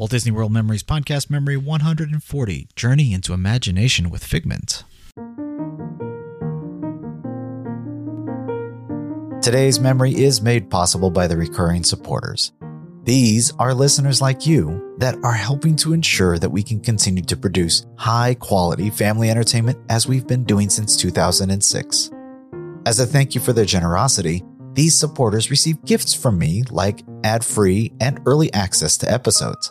Walt Disney World Memories Podcast Memory 140 Journey into Imagination with Figment. Today's memory is made possible by the recurring supporters. These are listeners like you that are helping to ensure that we can continue to produce high quality family entertainment as we've been doing since 2006. As a thank you for their generosity, these supporters receive gifts from me like ad free and early access to episodes.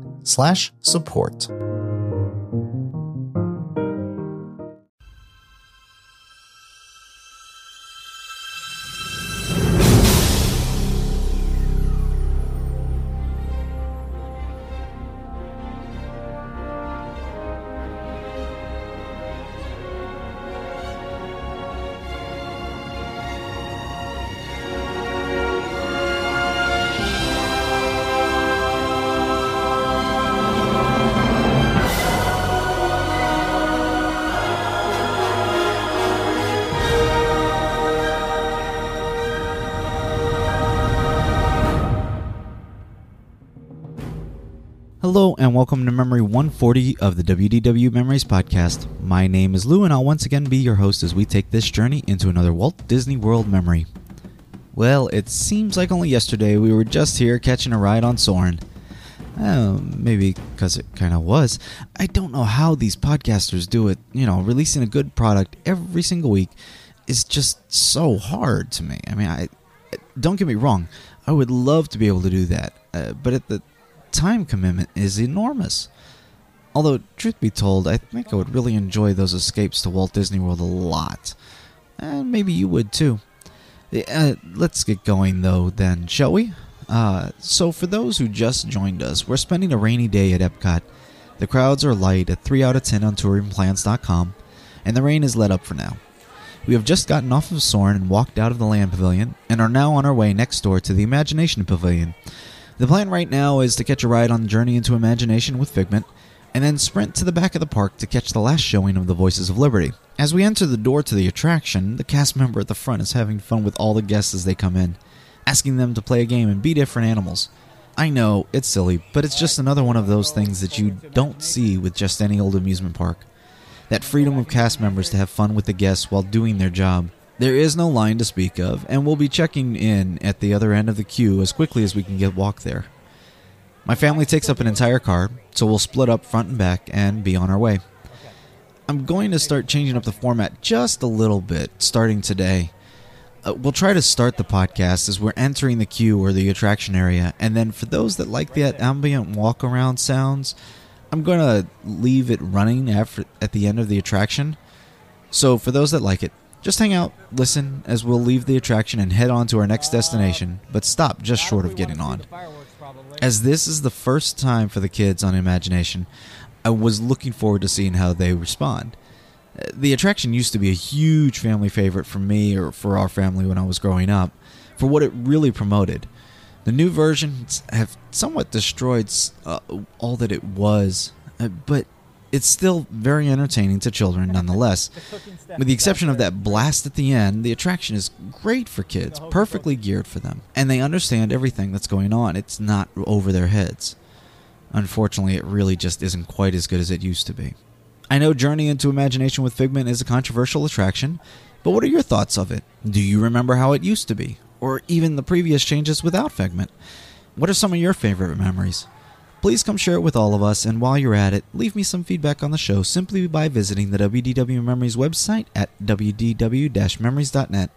slash support. Hello and welcome to Memory 140 of the WDW Memories Podcast. My name is Lou and I'll once again be your host as we take this journey into another Walt Disney World memory. Well, it seems like only yesterday we were just here catching a ride on Soarin'. Uh, maybe because it kind of was. I don't know how these podcasters do it. You know, releasing a good product every single week is just so hard to me. I mean, I don't get me wrong. I would love to be able to do that, uh, but at the time commitment is enormous. Although, truth be told, I think I would really enjoy those escapes to Walt Disney World a lot. And maybe you would too. Uh, let's get going though, then, shall we? Uh, so, for those who just joined us, we're spending a rainy day at Epcot. The crowds are light at 3 out of 10 on touringplans.com, and the rain is let up for now. We have just gotten off of Soarin' and walked out of the Land Pavilion, and are now on our way next door to the Imagination Pavilion, the plan right now is to catch a ride on Journey into Imagination with Figment, and then sprint to the back of the park to catch the last showing of the Voices of Liberty. As we enter the door to the attraction, the cast member at the front is having fun with all the guests as they come in, asking them to play a game and be different animals. I know, it's silly, but it's just another one of those things that you don't see with just any old amusement park. That freedom of cast members to have fun with the guests while doing their job. There is no line to speak of, and we'll be checking in at the other end of the queue as quickly as we can get walk there. My family takes up an entire car, so we'll split up front and back and be on our way. I'm going to start changing up the format just a little bit starting today. Uh, we'll try to start the podcast as we're entering the queue or the attraction area, and then for those that like that ambient walk around sounds, I'm going to leave it running after, at the end of the attraction. So for those that like it, just hang out, listen, as we'll leave the attraction and head on to our next destination, but stop just short of getting on. As this is the first time for the kids on Imagination, I was looking forward to seeing how they respond. The attraction used to be a huge family favorite for me or for our family when I was growing up, for what it really promoted. The new versions have somewhat destroyed uh, all that it was, uh, but it's still very entertaining to children nonetheless. With the exception of that blast at the end, the attraction is great for kids, perfectly geared for them, and they understand everything that's going on. It's not over their heads. Unfortunately, it really just isn't quite as good as it used to be. I know Journey into Imagination with Figment is a controversial attraction, but what are your thoughts of it? Do you remember how it used to be? Or even the previous changes without Figment? What are some of your favorite memories? Please come share it with all of us, and while you're at it, leave me some feedback on the show simply by visiting the WDW Memories website at wdw memories.net.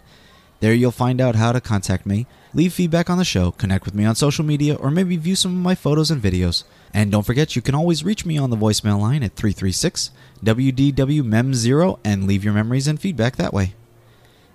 There you'll find out how to contact me, leave feedback on the show, connect with me on social media, or maybe view some of my photos and videos. And don't forget, you can always reach me on the voicemail line at 336 WDW Mem0 and leave your memories and feedback that way.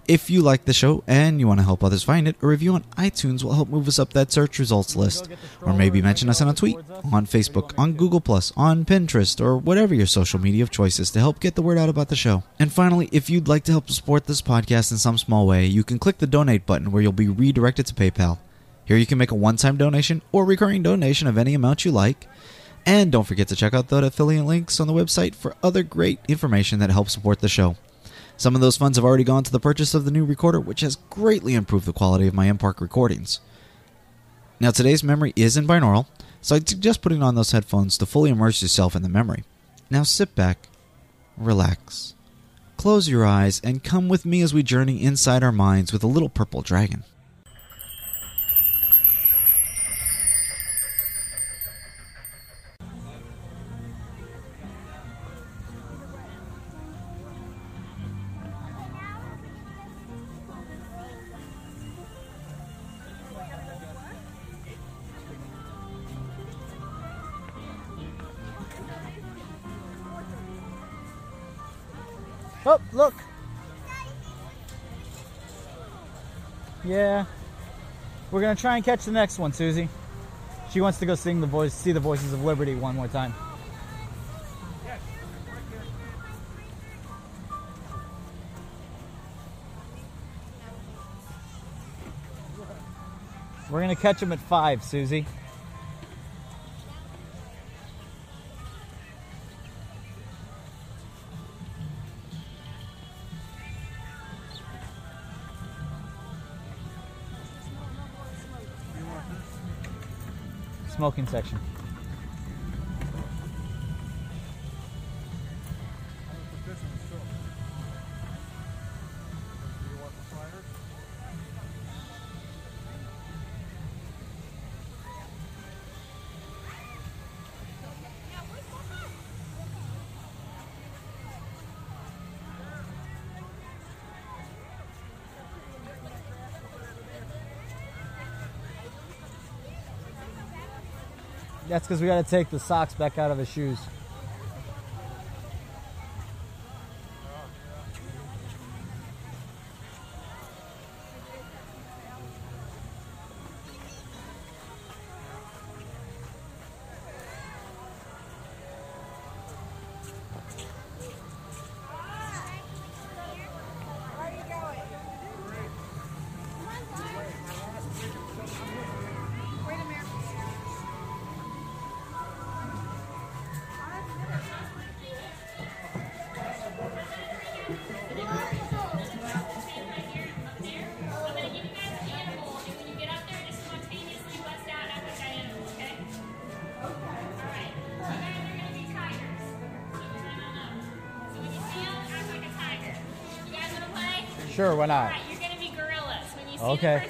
If you like the show and you want to help others find it, a review on iTunes will help move us up that search results list. Or maybe mention us on a tweet, on Facebook, on Google, on Pinterest, or whatever your social media of choice is to help get the word out about the show. And finally, if you'd like to help support this podcast in some small way, you can click the donate button where you'll be redirected to PayPal. Here you can make a one time donation or recurring donation of any amount you like. And don't forget to check out the affiliate links on the website for other great information that helps support the show. Some of those funds have already gone to the purchase of the new recorder, which has greatly improved the quality of my M-Park recordings. Now, today's memory is in binaural, so I suggest putting on those headphones to fully immerse yourself in the memory. Now sit back, relax, close your eyes, and come with me as we journey inside our minds with a little purple dragon. Oh, look. Yeah. We're gonna try and catch the next one, Susie. She wants to go sing the voice, see the voices of liberty one more time. We're gonna catch them at five, Susie. Smoking section. That's because we got to take the socks back out of his shoes. Sure, why not? Alright, you're gonna be gorillas. When you see Okay.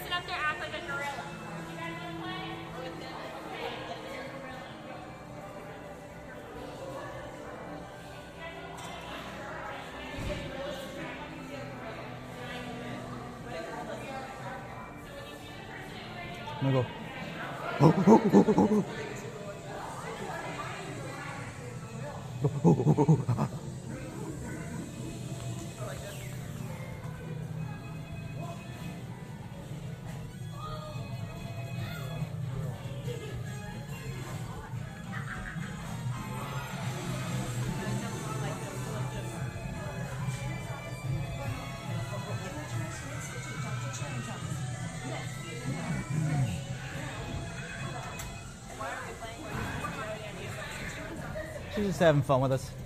She's just having fun with us.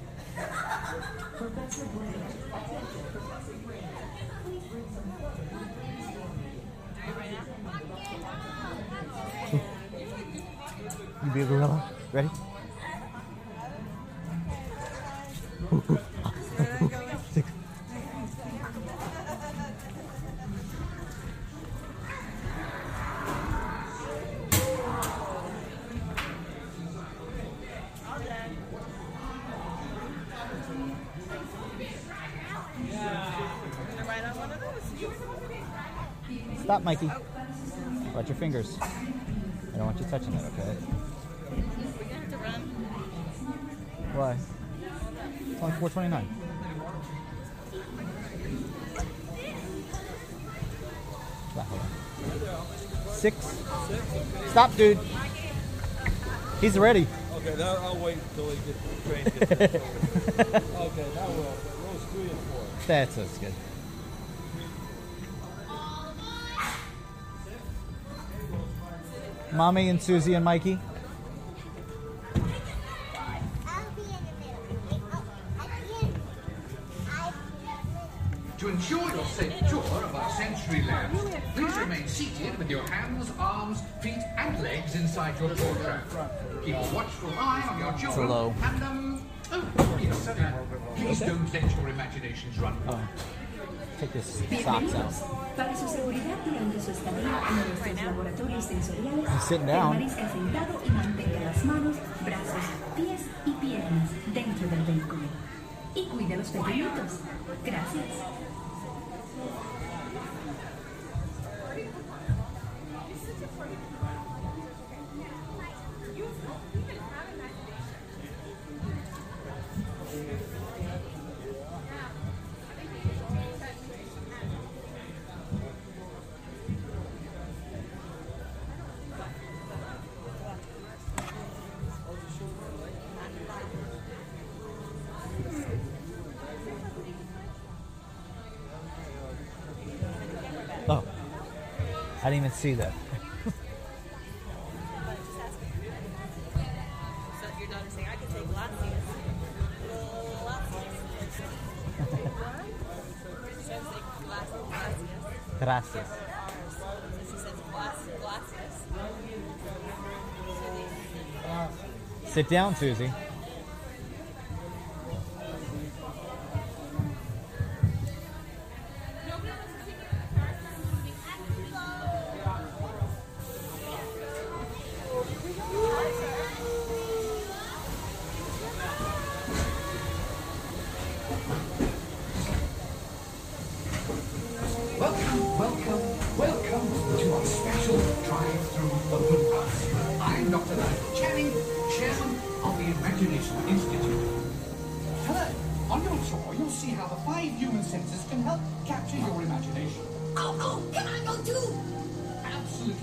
up, Mikey. Watch your fingers. I don't want you touching it, okay? We're gonna have to run. Why? It's only 429. Six. Six? Stop, dude. He's ready. Okay, now I'll wait until he gets the train. Gets okay, now we'll, we'll screw you for it. That sounds good. Mommy and Susie and Mikey. I'll be in the middle. Oh, at the end. I'll be in the middle. To ensure your safe tour of our sensory labs, please remain seated with your hands, arms, feet, and legs inside your tour. Keep a watchful eye on your children. And, um, oh, yes, uh, please don't let your imaginations run wild. Take his socks out. Para su seguridad durante su estadía en nuestros laboratorios sensoriales, sitting down. permanezca sentado y mantenga las manos, brazos, pies y piernas dentro del vehículo. Y cuide a los pequeñitos. Gracias. I didn't even see that. So your daughter's saying,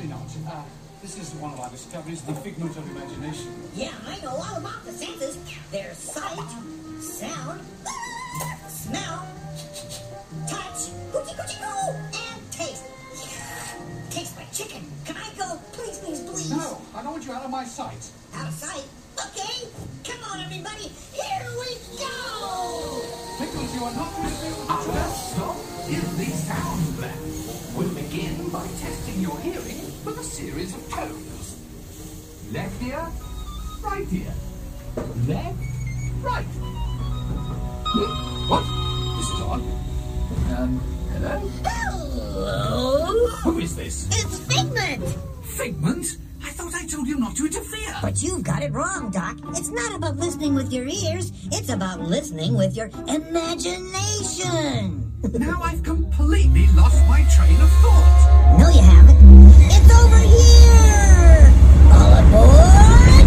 Absolutely not. Uh, this is one of our discoveries, the figment of imagination. Yeah, I know all about the senses. There's sight, sound, smell, touch, coochie coochie coo, and taste. Taste like chicken. Can I go? Please, please, please. No, I don't want you out of my sight. Out of sight. Okay. Come on, everybody. Here we go. Because you are not listening to Our first stop is the sound lab. We'll begin by testing your hearing with a series of tones. Left ear, right ear. Left, right. What? This is odd. Um, hello? Hello. Who is this? It's Figment. Figment? I thought I told you not to interfere. But you've got it wrong, Doc. It's not about listening with your ears. It's about listening with your imagination. Now I've completely lost my train of thought. No, you haven't. It's over here. All aboard.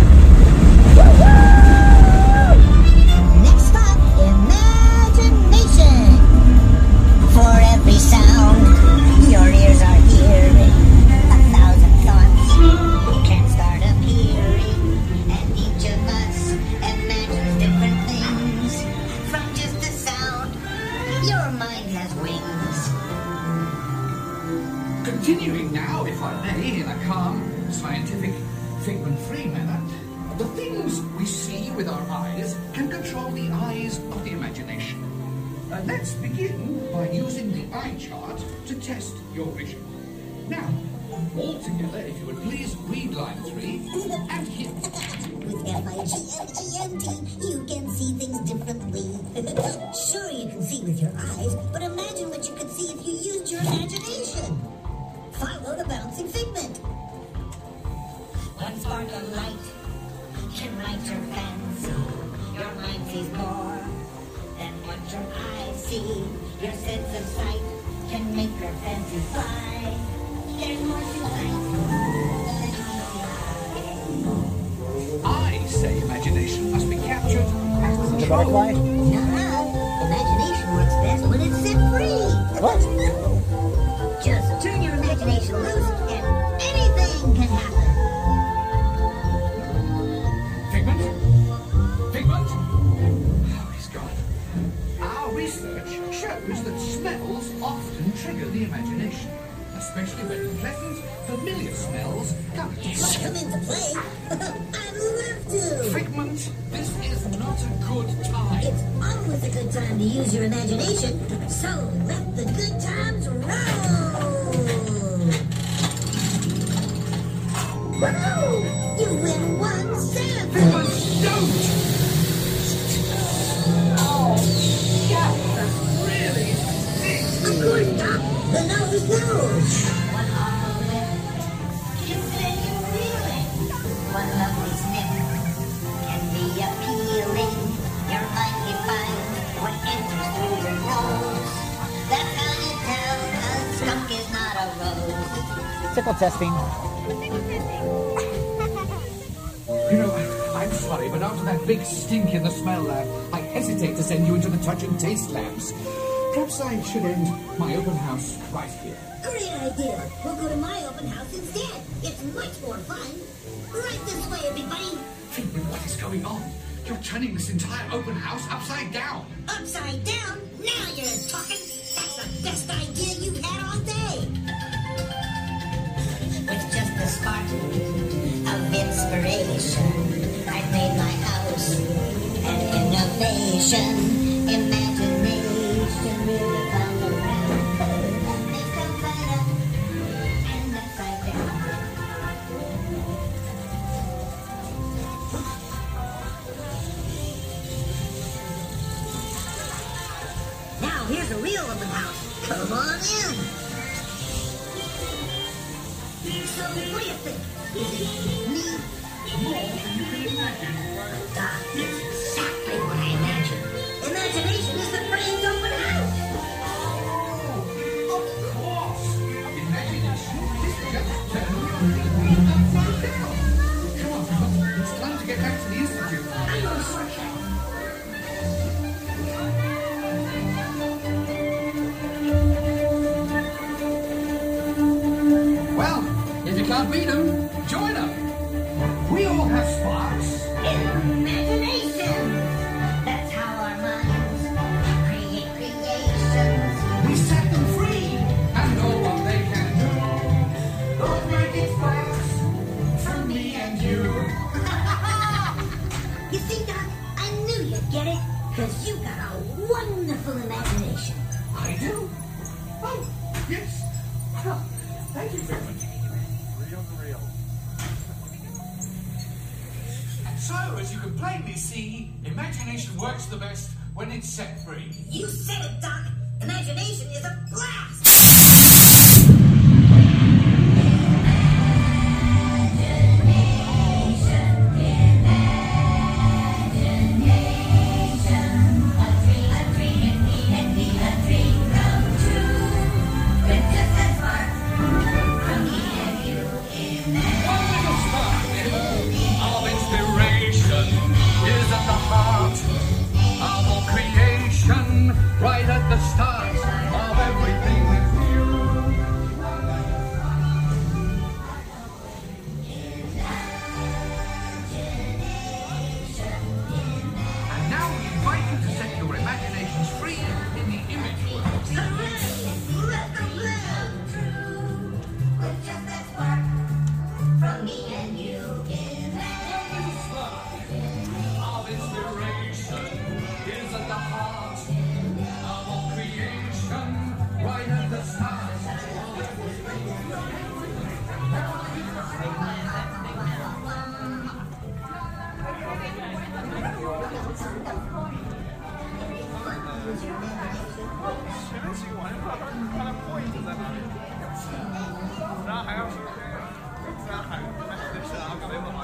Trigger the imagination, especially when pleasant, familiar smells come into play. Come into play? I'd love to. Figment, this is not a good time. It's always a good time to use your imagination, so let the good times testing. You know, I'm sorry, but after that big stink in the smell lab, I hesitate to send you into the touch and taste labs. Perhaps I should end my open house right here. Great idea. We'll go to my open house instead. It's much more fun. Right this way, everybody. Figment, what is going on? You're turning this entire open house upside down. Upside down. Now you're talking. That's the best idea Imagination down. Now here's a real open house. Come on in. So what do you think? Is it? More than you can imagine. Can't beat them, join them. We all have sparks. Imagination. That's how our minds create creations. We set them free and know what they can do. Those magic sparks from me and you. You see, Doc, I knew you'd get it. Because you got a wonderful imagination. I do. Oh, So, as you can plainly see, imagination works the best when it's set free. You said it, Doc.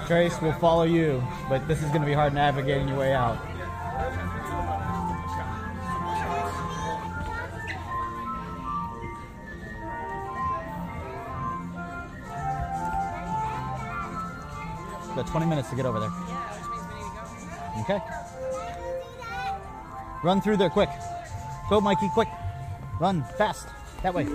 Trace will follow you, but this is going to be hard navigating your way out. Got 20 minutes to get over there. Okay. Run through there quick. Go, Mikey, quick. Run fast. That way.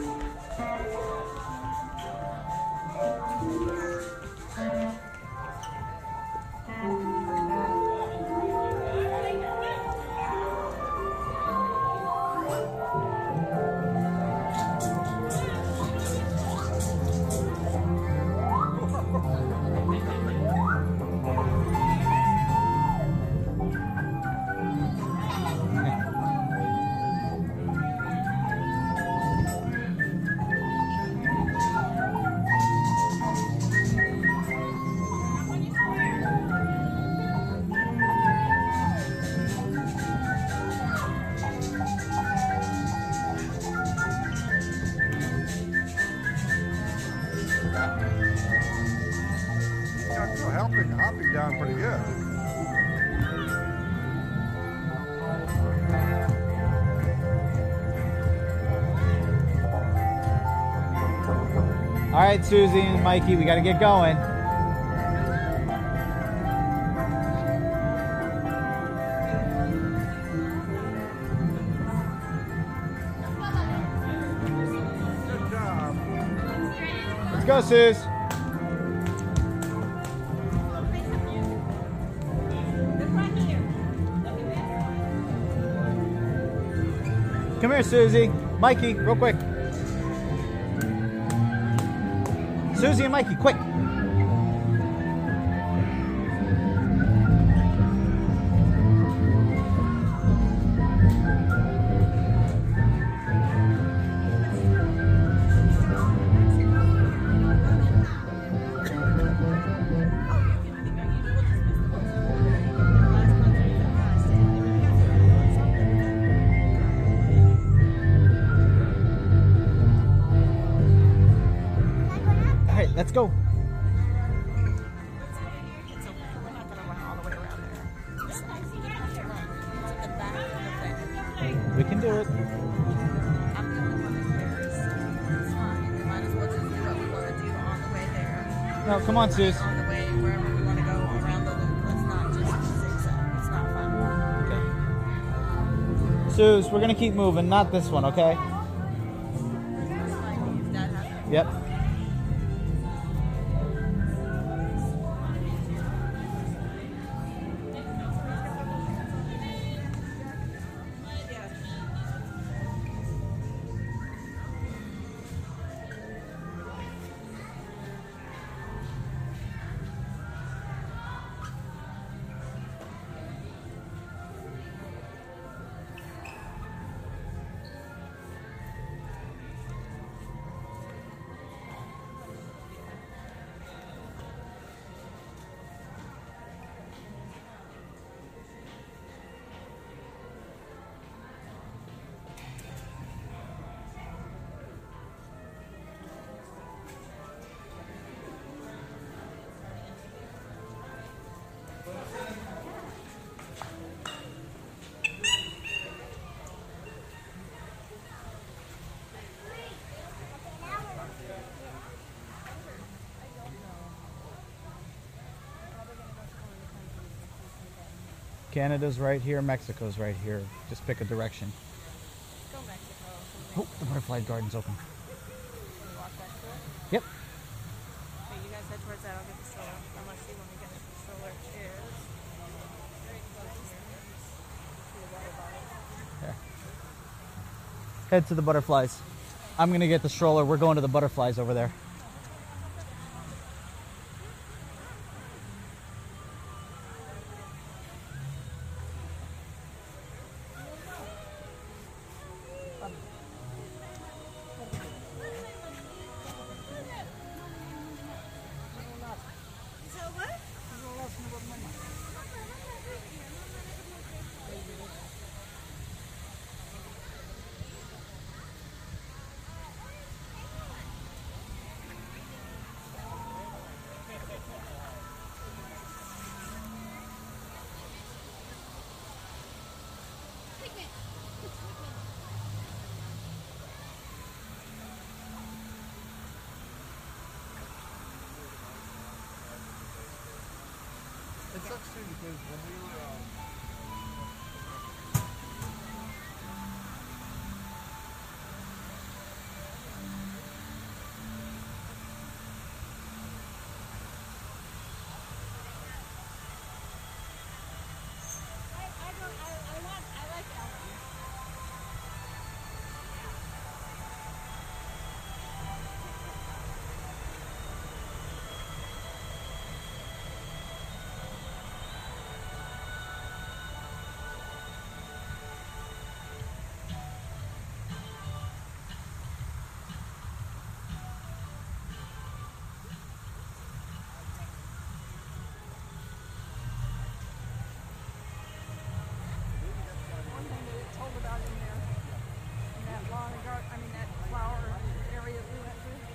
Right, Susie and Mikey, we got to get going. Let's go, Suze. Come here, Susie. Mikey, real quick. Susie and Mikey, quick. Come on, Suze. On the way wherever we want to go around the loop. Let's not just zigzag. It's not fun. Okay. Suze, we're gonna keep moving, not this one, okay? This might be if that happens. Yep. Canada's right here, Mexico's right here. Just pick a direction. Go Mexico. Oh, the butterfly garden's open. Walk back to it. Yep. Okay, you guys head towards that. I'll get the stroller. I'm gonna see when we get. The stroller is very close here. See the water bottle. Head to the butterflies. I'm gonna get the stroller. We're going to the butterflies over there.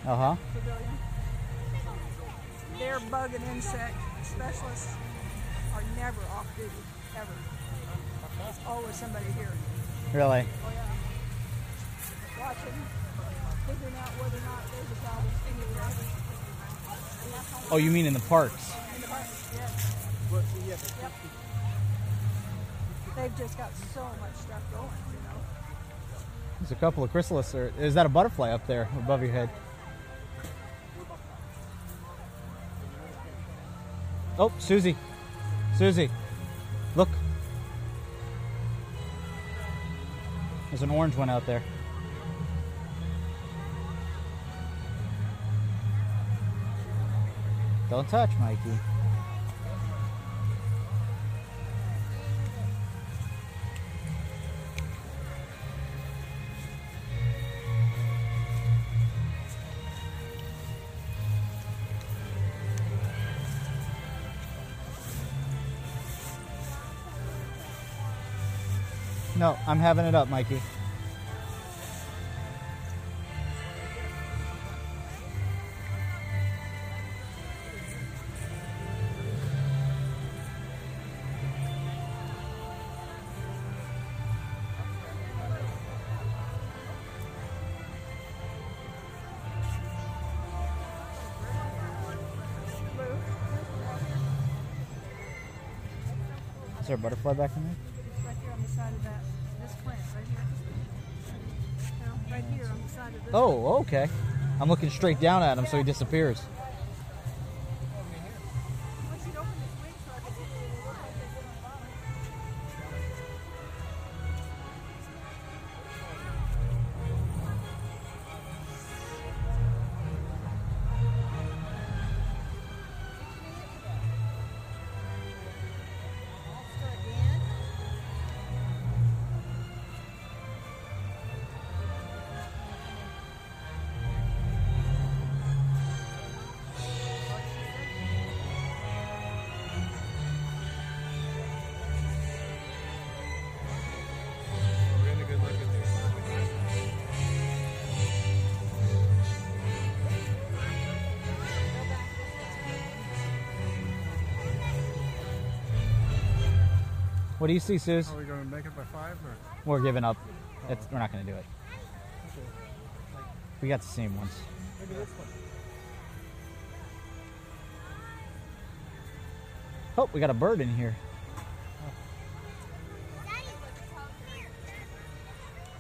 Went to, Uh huh. pavilion. Their bug and insect specialists are never off duty, ever. There's always somebody here. Really? Oh yeah. Watching. figuring out whether or not there's a job anywhere. And that's all Oh, you mean in the parks? in the park. Yes. Yep. They've just got so much stuff going, you know. There's a couple of chrysalis. Or, is that a butterfly up there above your head? Oh, Susie. Susie. Look. There's an orange one out there. Don't touch, Mikey. No, I'm having it up, Mikey. Is there a butterfly back in there? Right here on the side of this. Oh, okay. I'm looking straight down at him, so he disappears. Do you see, Suze? Are we going to make it by five or? We're giving up. Oh. It's, we're not going to do it. We got the same ones. Maybe this one. Oh, we got a bird in here.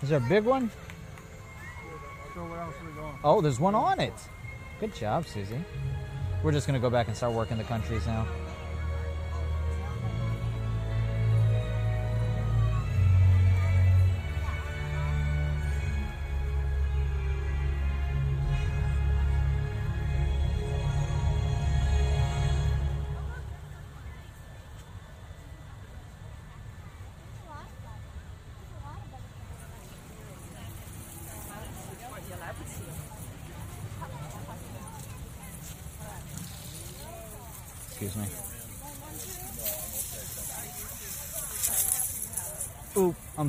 Is there a big one? So where else are we going? Oh, there's one on it. Good job, Susie. We're just going to go back and start working the countries now.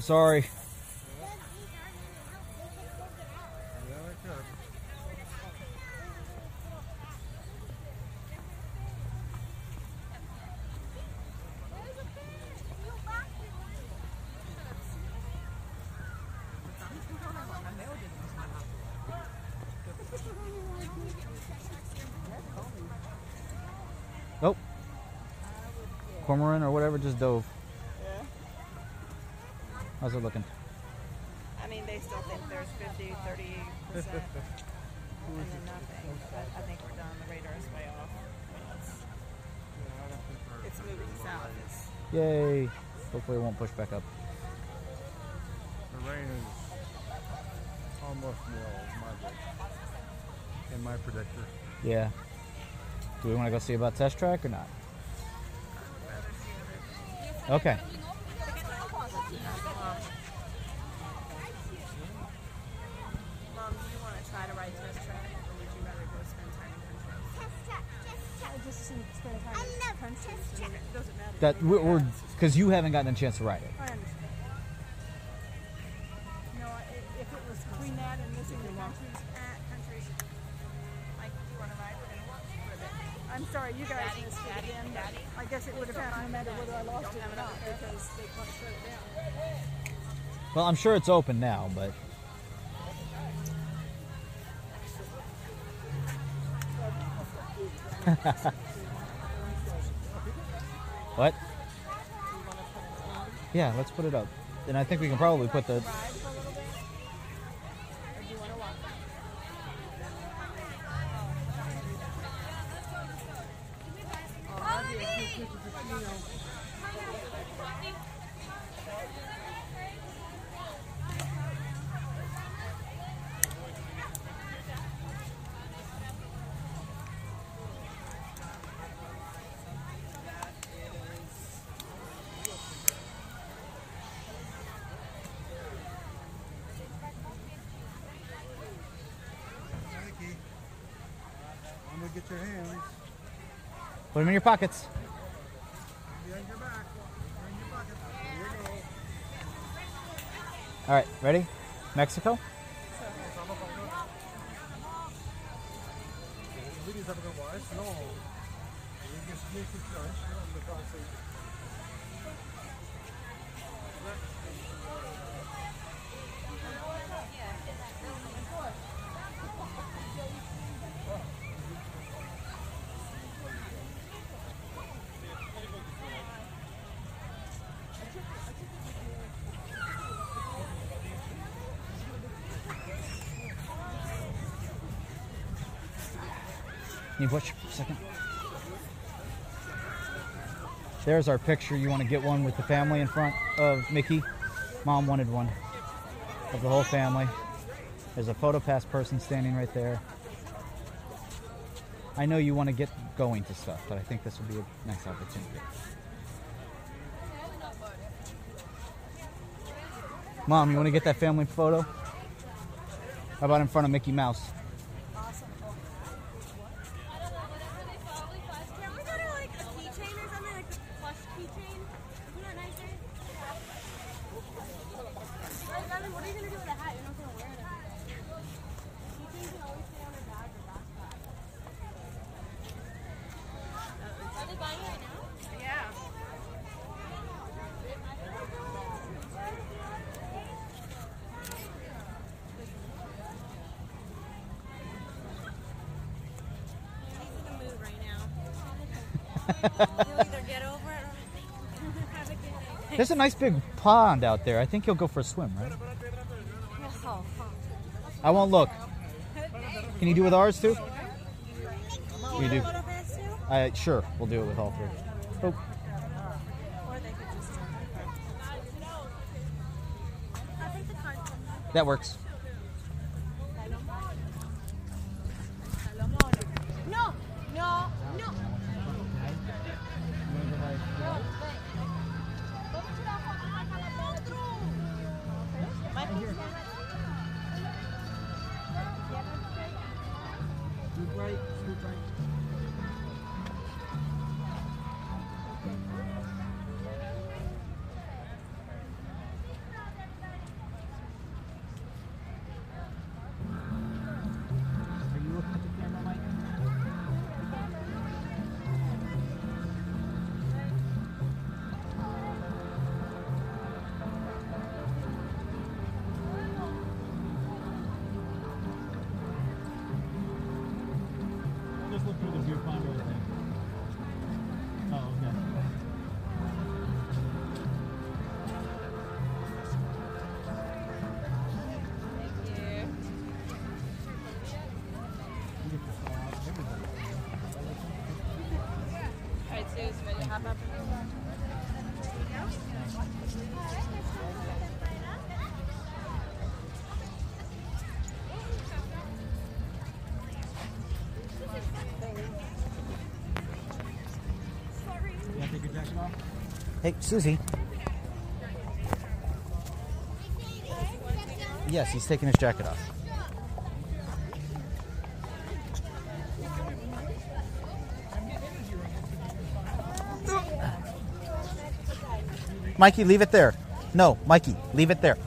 I'm sorry. Oh. Cormorant or whatever just dove. Yeah. How's it looking? I mean, they still think there's 50, 30 percent, and then nothing. But I think we're done. The radar is way off. It's, Yeah, I don't think we're. it's moving south. It's Yay. Hopefully it won't push back up. The rain is almost nil, in my book. In my predictor. Yeah. Do we want to go see about test track or not? Okay. Mom, do you want to try to ride test track, or would you rather go spend time in just in countries. I mean, it doesn't matter. That we're, we're because you haven't gotten a chance to ride it. I understand. You know, i- if it was between that and missing the countries, countries. Like, do you want to ride with it for a bit? I'm sorry, you guys Daddy, missed it again. daddy. I guess it would have happened no matter whether I lost it or not because they shut it down. Well, I'm sure it's open now, but what? Yeah, let's put it up. And I think we can probably put the. Ride for a little bit? Or do you want to walk? Oh, that'd be a cute picture for Tino. Mikey, I'm gonna get your hands Put them in your pockets. All right, ready? Mexico? Videos have been watched. No. You just make it fresh. Because Can you push for a second? There's our picture. You want to get one with the family in front of Mickey? Mom wanted one of the whole family. There's a PhotoPass person standing right there. I know you want to get going to stuff, but I think this would be a nice opportunity. Mom, you want to get that family photo? How about in front of Mickey Mouse? Awesome. Can we go to like a keychain or something, like a plush keychain? Isn't that nice, eh? Like, Evan, what are you gonna do with a hat? You're not gonna wear it every day. Keychains can always stay on a bag or backpack. Are they buying right now? Yeah. He's in the mood right now. He'll either get over it or have a good day. There's a nice big pond out there. I think he'll go for a swim, right? I won't look. Can you do with ours too? We do. Uh, sure, we'll do it with all three. Oh, Or they Hey, Susie. Yes, he's taking his jacket off. Mikey, leave it there. No, Mikey, leave it there.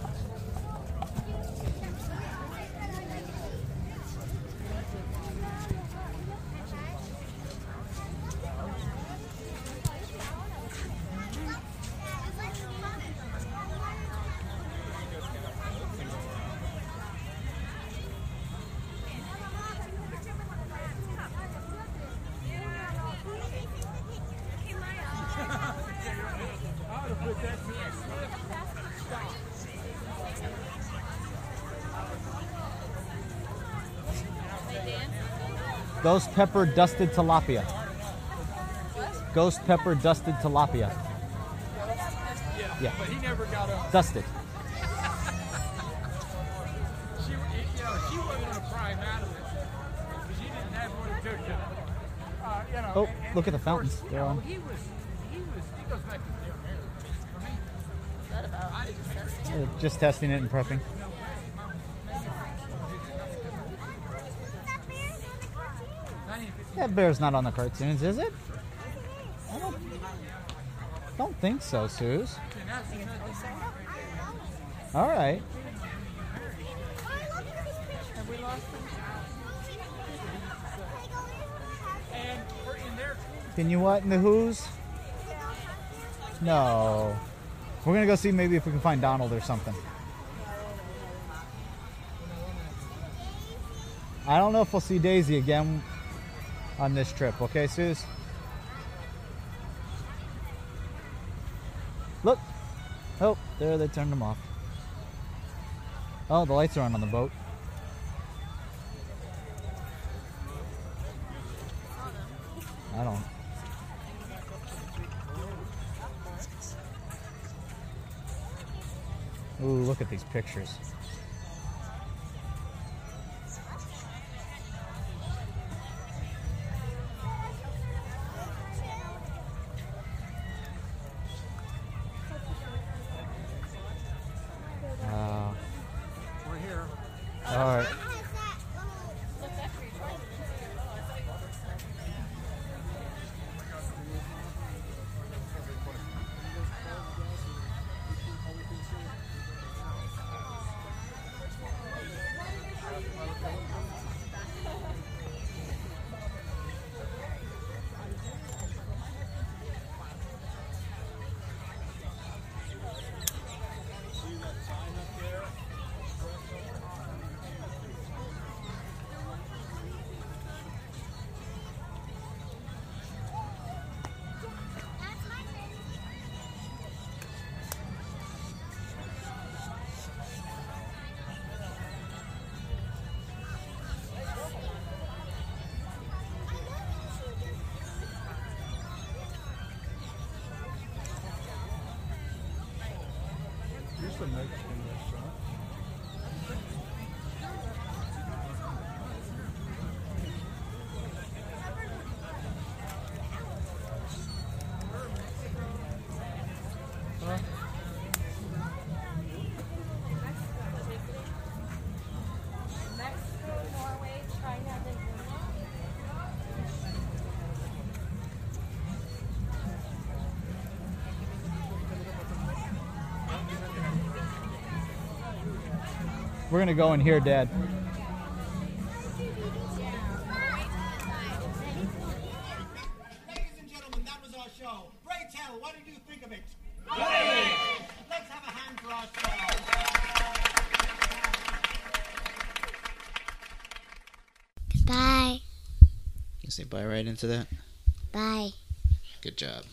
Ghost pepper dusted tilapia. Ghost pepper dusted tilapia. Yeah. But he never got up. Dusted. She, you know, she wasn't going to pry him out of it. Because she didn't have what it took to, uh, you know. Oh, and- and look at the fountains. course. He was, he was, he goes back to their marriage. For me, that about? I didn't test it. Uh, Just testing it and prepping. That bear's not on the cartoons, is it? I don't, don't think so, Suze. All right. Can you what in the Who's? No. We're gonna go see maybe if we can find Donald or something. I don't know if we'll see Daisy again on this trip, okay, Suze? Look. Oh, there they turned them off. Oh, the lights are on on the boat. I don't. Ooh, look at these pictures. Here's the Mexican restaurant. We're gonna go in here, Dad. Ladies and gentlemen, that was our show. Ray Tell, what did you think of it? Great! Let's have a hand for our show. Bye. You say bye right into that? Bye. Good job.